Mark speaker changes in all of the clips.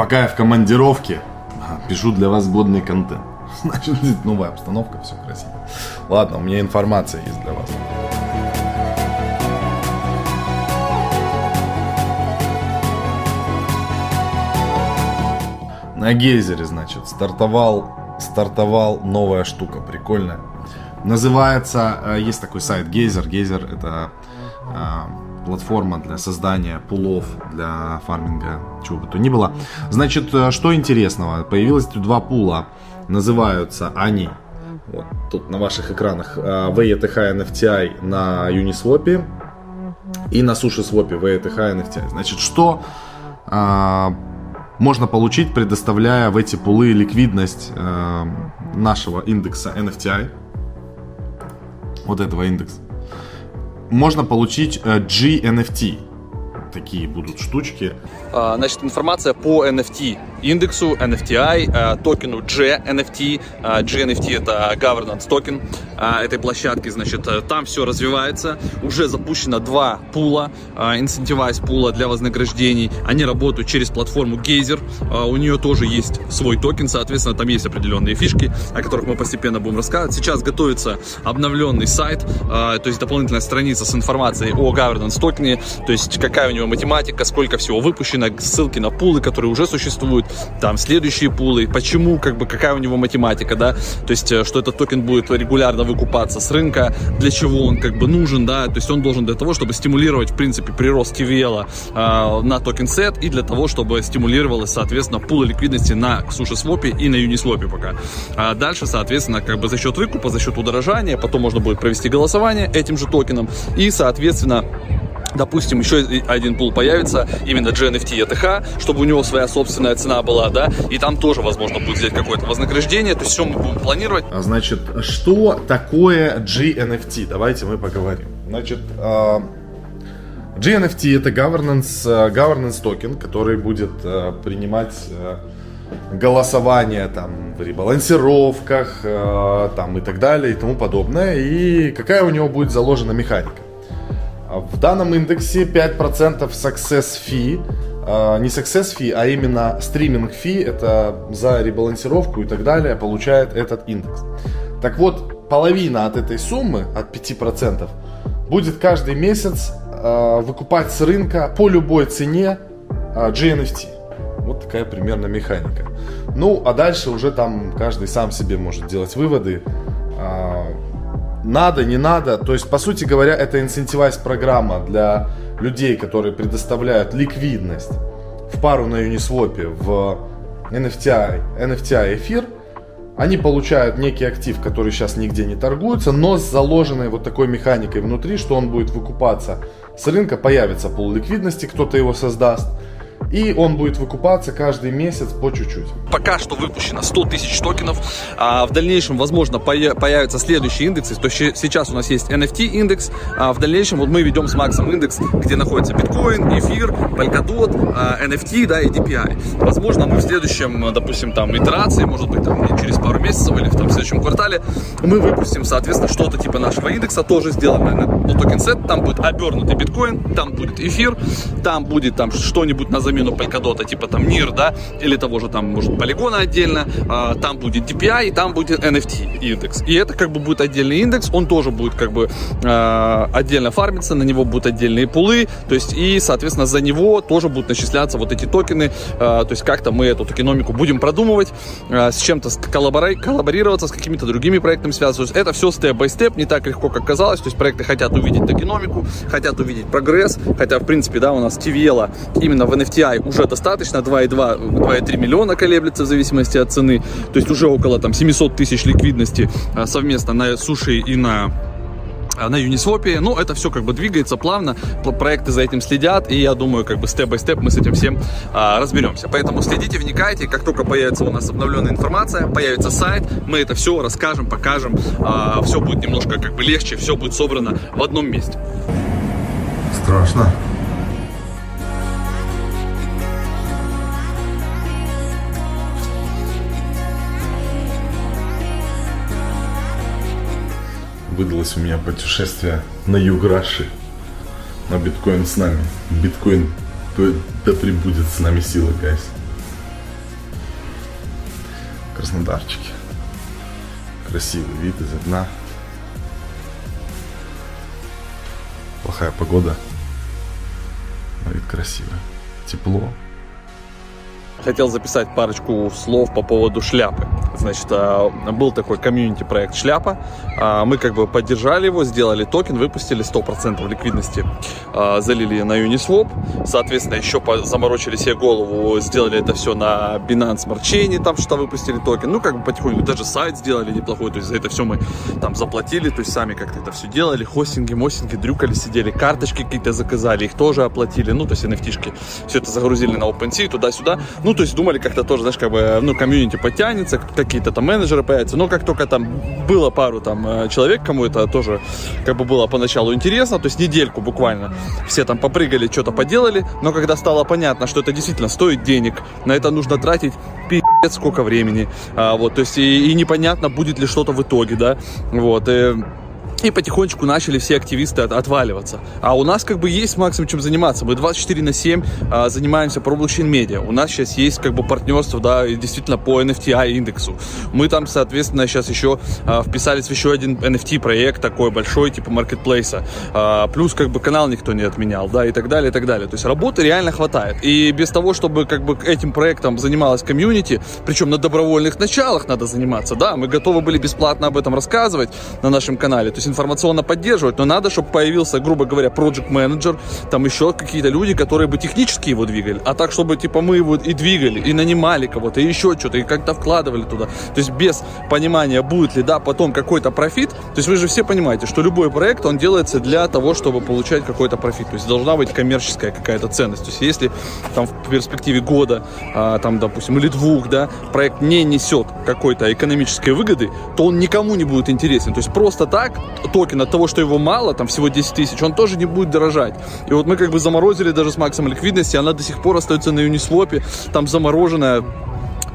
Speaker 1: Пока я в командировке, пишу для вас годный контент. Значит, новая обстановка, все красиво. Ладно, у меня информация есть для вас. На гейзере, значит, стартовал, стартовал новая штука, прикольная. Называется, э, есть такой сайт Гейзер. Гейзер это платформа для создания пулов для фарминга, чего бы то ни было. Значит, э, что интересного? Появилось два пула. Называются они, вот тут на ваших экранах, VETH NFTI на Uniswap и на SushiSwap VETH NFTI. Значит, что можно получить, предоставляя в эти пулы ликвидность э, нашего индекса NFTI, вот этого индекса. Можно получить э, GNFT, такие будут штучки.
Speaker 2: А, значит, информация по NFT индексу, NFTI, а, токену GNFT. А, GNFT это governance токен этой площадки, значит, э, там все развивается. Уже запущено два пула, incentivize пула для вознаграждений. Они работают через платформу Geyser. У нее тоже есть свой токен, соответственно, там есть определенные фишки, о которых мы постепенно будем рассказывать. Сейчас готовится обновленный сайт, то есть дополнительная страница с информацией о governance токене, то есть какая у него математика, сколько всего выпущено, ссылки на пулы, которые уже существуют, там следующие пулы, почему, как бы, какая у него математика, да, то есть, э, что этот токен будет регулярно выкупаться с рынка, для чего он, как бы, нужен, да, то есть, он должен для того, чтобы стимулировать, в принципе, прирост TVL э, на Token Set и для того, чтобы стимулировалось, соответственно, пулы ликвидности на SushiSwap и на Uniswap пока. А дальше, соответственно, как бы за счет выкупа, за счет удорожания, потом можно будет провести голосование этим же токеном и, соответственно, допустим, еще один пул появится, именно GNFT ETH, чтобы у него своя собственная цена была, да, и там тоже, возможно, будет взять какое-то вознаграждение, то есть все мы будем планировать.
Speaker 1: А значит, что такое GNFT? Давайте мы поговорим. Значит, а, GNFT это governance, а, governance токен, который будет а, принимать голосование там в ребалансировках там и так далее и тому подобное. И какая у него будет заложена механика? В данном индексе 5% success fee, а, не success fee, а именно стриминг fee, это за ребалансировку и так далее, получает этот индекс. Так вот, половина от этой суммы, от 5%, будет каждый месяц а, выкупать с рынка по любой цене а, GNFT. Вот такая примерно механика. Ну, а дальше уже там каждый сам себе может делать выводы надо, не надо. То есть, по сути говоря, это инцентивайз программа для людей, которые предоставляют ликвидность в пару на Uniswap в NFTI, NFTI эфир. Они получают некий актив, который сейчас нигде не торгуется, но с заложенной вот такой механикой внутри, что он будет выкупаться с рынка, появится пол ликвидности, кто-то его создаст – и он будет выкупаться каждый месяц по чуть-чуть.
Speaker 2: Пока что выпущено 100 тысяч токенов. А в дальнейшем, возможно, появятся следующие индексы. То есть сейчас у нас есть NFT индекс. А в дальнейшем вот мы ведем с Максом индекс, где находится биткоин, эфир, Polkadot, NFT да, и DPI. Возможно, мы в следующем, допустим, там итерации, может быть, там, через пару месяцев или в, там, следующем квартале, мы выпустим, соответственно, что-то типа нашего индекса, тоже сделаем на ну, токен сет. Там будет обернутый биткоин, там будет эфир, там будет там что-нибудь на замену Polkadot, типа там NIR, да, или того же там, может, полигона отдельно, а, там будет DPI, и там будет NFT индекс. И это как бы будет отдельный индекс, он тоже будет как бы а, отдельно фармиться, на него будут отдельные пулы, то есть и, соответственно, за него тоже будут начисляться вот эти токены, а, то есть как-то мы эту токеномику будем продумывать, с чем-то коллабори- коллаборироваться, с какими-то другими проектами связываться. Это все степ-бай-степ, не так легко, как казалось, то есть проекты хотят увидеть токеномику, хотят увидеть прогресс, хотя, в принципе, да, у нас TVL именно в NFT CPI уже достаточно, 2,2-2,3 миллиона колеблется в зависимости от цены, то есть уже около там 700 тысяч ликвидности а, совместно на суше и на а, на Uniswap. Ну, это все как бы двигается плавно, проекты за этим следят, и я думаю, как бы степ-бай-степ мы с этим всем а, разберемся. Поэтому следите, вникайте, как только появится у нас обновленная информация, появится сайт, мы это все расскажем, покажем, а, все будет немножко как бы легче, все будет собрано в одном месте.
Speaker 1: Страшно. Выдалось у меня путешествие на юг Раши. На биткоин с нами. Биткоин, да прибудет с нами сила, гайс. Краснодарчике. Красивый вид из окна. Плохая погода. Но вид красивый. Тепло.
Speaker 2: Хотел записать парочку слов по поводу шляпы. Значит, а, был такой комьюнити проект «Шляпа». А, мы как бы поддержали его, сделали токен, выпустили 100% ликвидности, а, залили на Uniswap. Соответственно, еще заморочили себе голову, сделали это все на Binance Smart Chain, там что выпустили токен. Ну, как бы потихоньку даже сайт сделали неплохой, то есть за это все мы там заплатили, то есть сами как-то это все делали, хостинги, мостинги, дрюкали, сидели, карточки какие-то заказали, их тоже оплатили, ну, то есть NFT-шки. Все это загрузили на OpenSea, туда-сюда. Ну, то есть думали как-то тоже, знаешь, как бы, ну, комьюнити подтянется, какие-то там менеджеры появятся. Но как только там было пару там э, человек, кому это тоже как бы было поначалу интересно, то есть недельку буквально все там попрыгали, что-то поделали, но когда стало понятно, что это действительно стоит денег, на это нужно тратить пи***ц сколько времени, а, вот, то есть и, и непонятно, будет ли что-то в итоге, да, вот, и и потихонечку начали все активисты от, отваливаться. А у нас как бы есть максимум чем заниматься. Мы 24 на 7 а, занимаемся про блокчейн-медиа. У нас сейчас есть как бы партнерство, да, действительно по NFTI индексу. Мы там, соответственно, сейчас еще а, вписались в еще один NFT проект такой большой, типа маркетплейса. А, плюс как бы канал никто не отменял, да, и так далее, и так далее. То есть работы реально хватает. И без того, чтобы как бы этим проектом занималась комьюнити, причем на добровольных началах надо заниматься, да, мы готовы были бесплатно об этом рассказывать на нашем канале. То есть информационно поддерживать, но надо, чтобы появился, грубо говоря, project менеджер там еще какие-то люди, которые бы технически его двигали, а так, чтобы, типа, мы его и двигали, и нанимали кого-то, и еще что-то, и как-то вкладывали туда. То есть без понимания, будет ли, да, потом какой-то профит, то есть вы же все понимаете, что любой проект, он делается для того, чтобы получать какой-то профит, то есть должна быть коммерческая какая-то ценность. То есть если там в перспективе года, а, там, допустим, или двух, да, проект не несет какой-то экономической выгоды, то он никому не будет интересен. То есть просто так токен от того, что его мало, там всего 10 тысяч, он тоже не будет дорожать. И вот мы как бы заморозили даже с максимум ликвидности, она до сих пор остается на Uniswap, там замороженная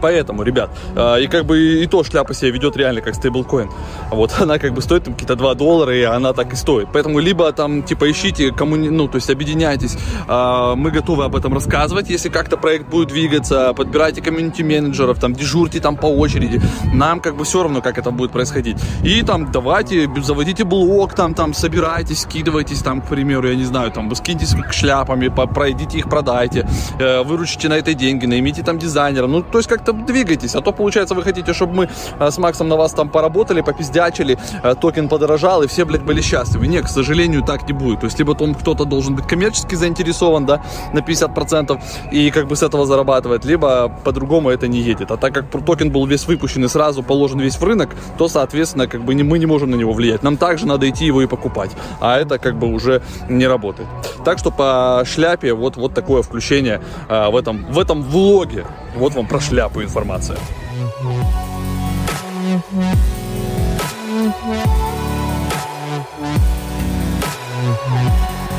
Speaker 2: Поэтому, ребят, э, и как бы и то шляпа себя ведет реально как стейблкоин. Вот она как бы стоит там какие-то 2 доллара, и она так и стоит. Поэтому либо там типа ищите, кому, ну, то есть объединяйтесь. Э, мы готовы об этом рассказывать, если как-то проект будет двигаться. Подбирайте комьюнити менеджеров, там дежурьте там по очереди. Нам как бы все равно, как это будет происходить. И там давайте, заводите блог, там, там собирайтесь, скидывайтесь там, к примеру, я не знаю, там, вы скиньтесь шляпами, пройдите их, продайте, э, выручите на это деньги, наймите там дизайнера. Ну, то есть как как-то двигайтесь. А то, получается, вы хотите, чтобы мы э, с Максом на вас там поработали, попиздячили, э, токен подорожал, и все, блядь, были счастливы. Нет, к сожалению, так не будет. То есть, либо там кто-то должен быть коммерчески заинтересован, да, на 50%, и как бы с этого зарабатывать, либо по-другому это не едет. А так как токен был весь выпущен и сразу положен весь в рынок, то, соответственно, как бы не, мы не можем на него влиять. Нам также надо идти его и покупать. А это как бы уже не работает. Так что по шляпе вот, вот такое включение а, в, этом, в этом влоге. Вот вам про шляпу информация. Mm-hmm.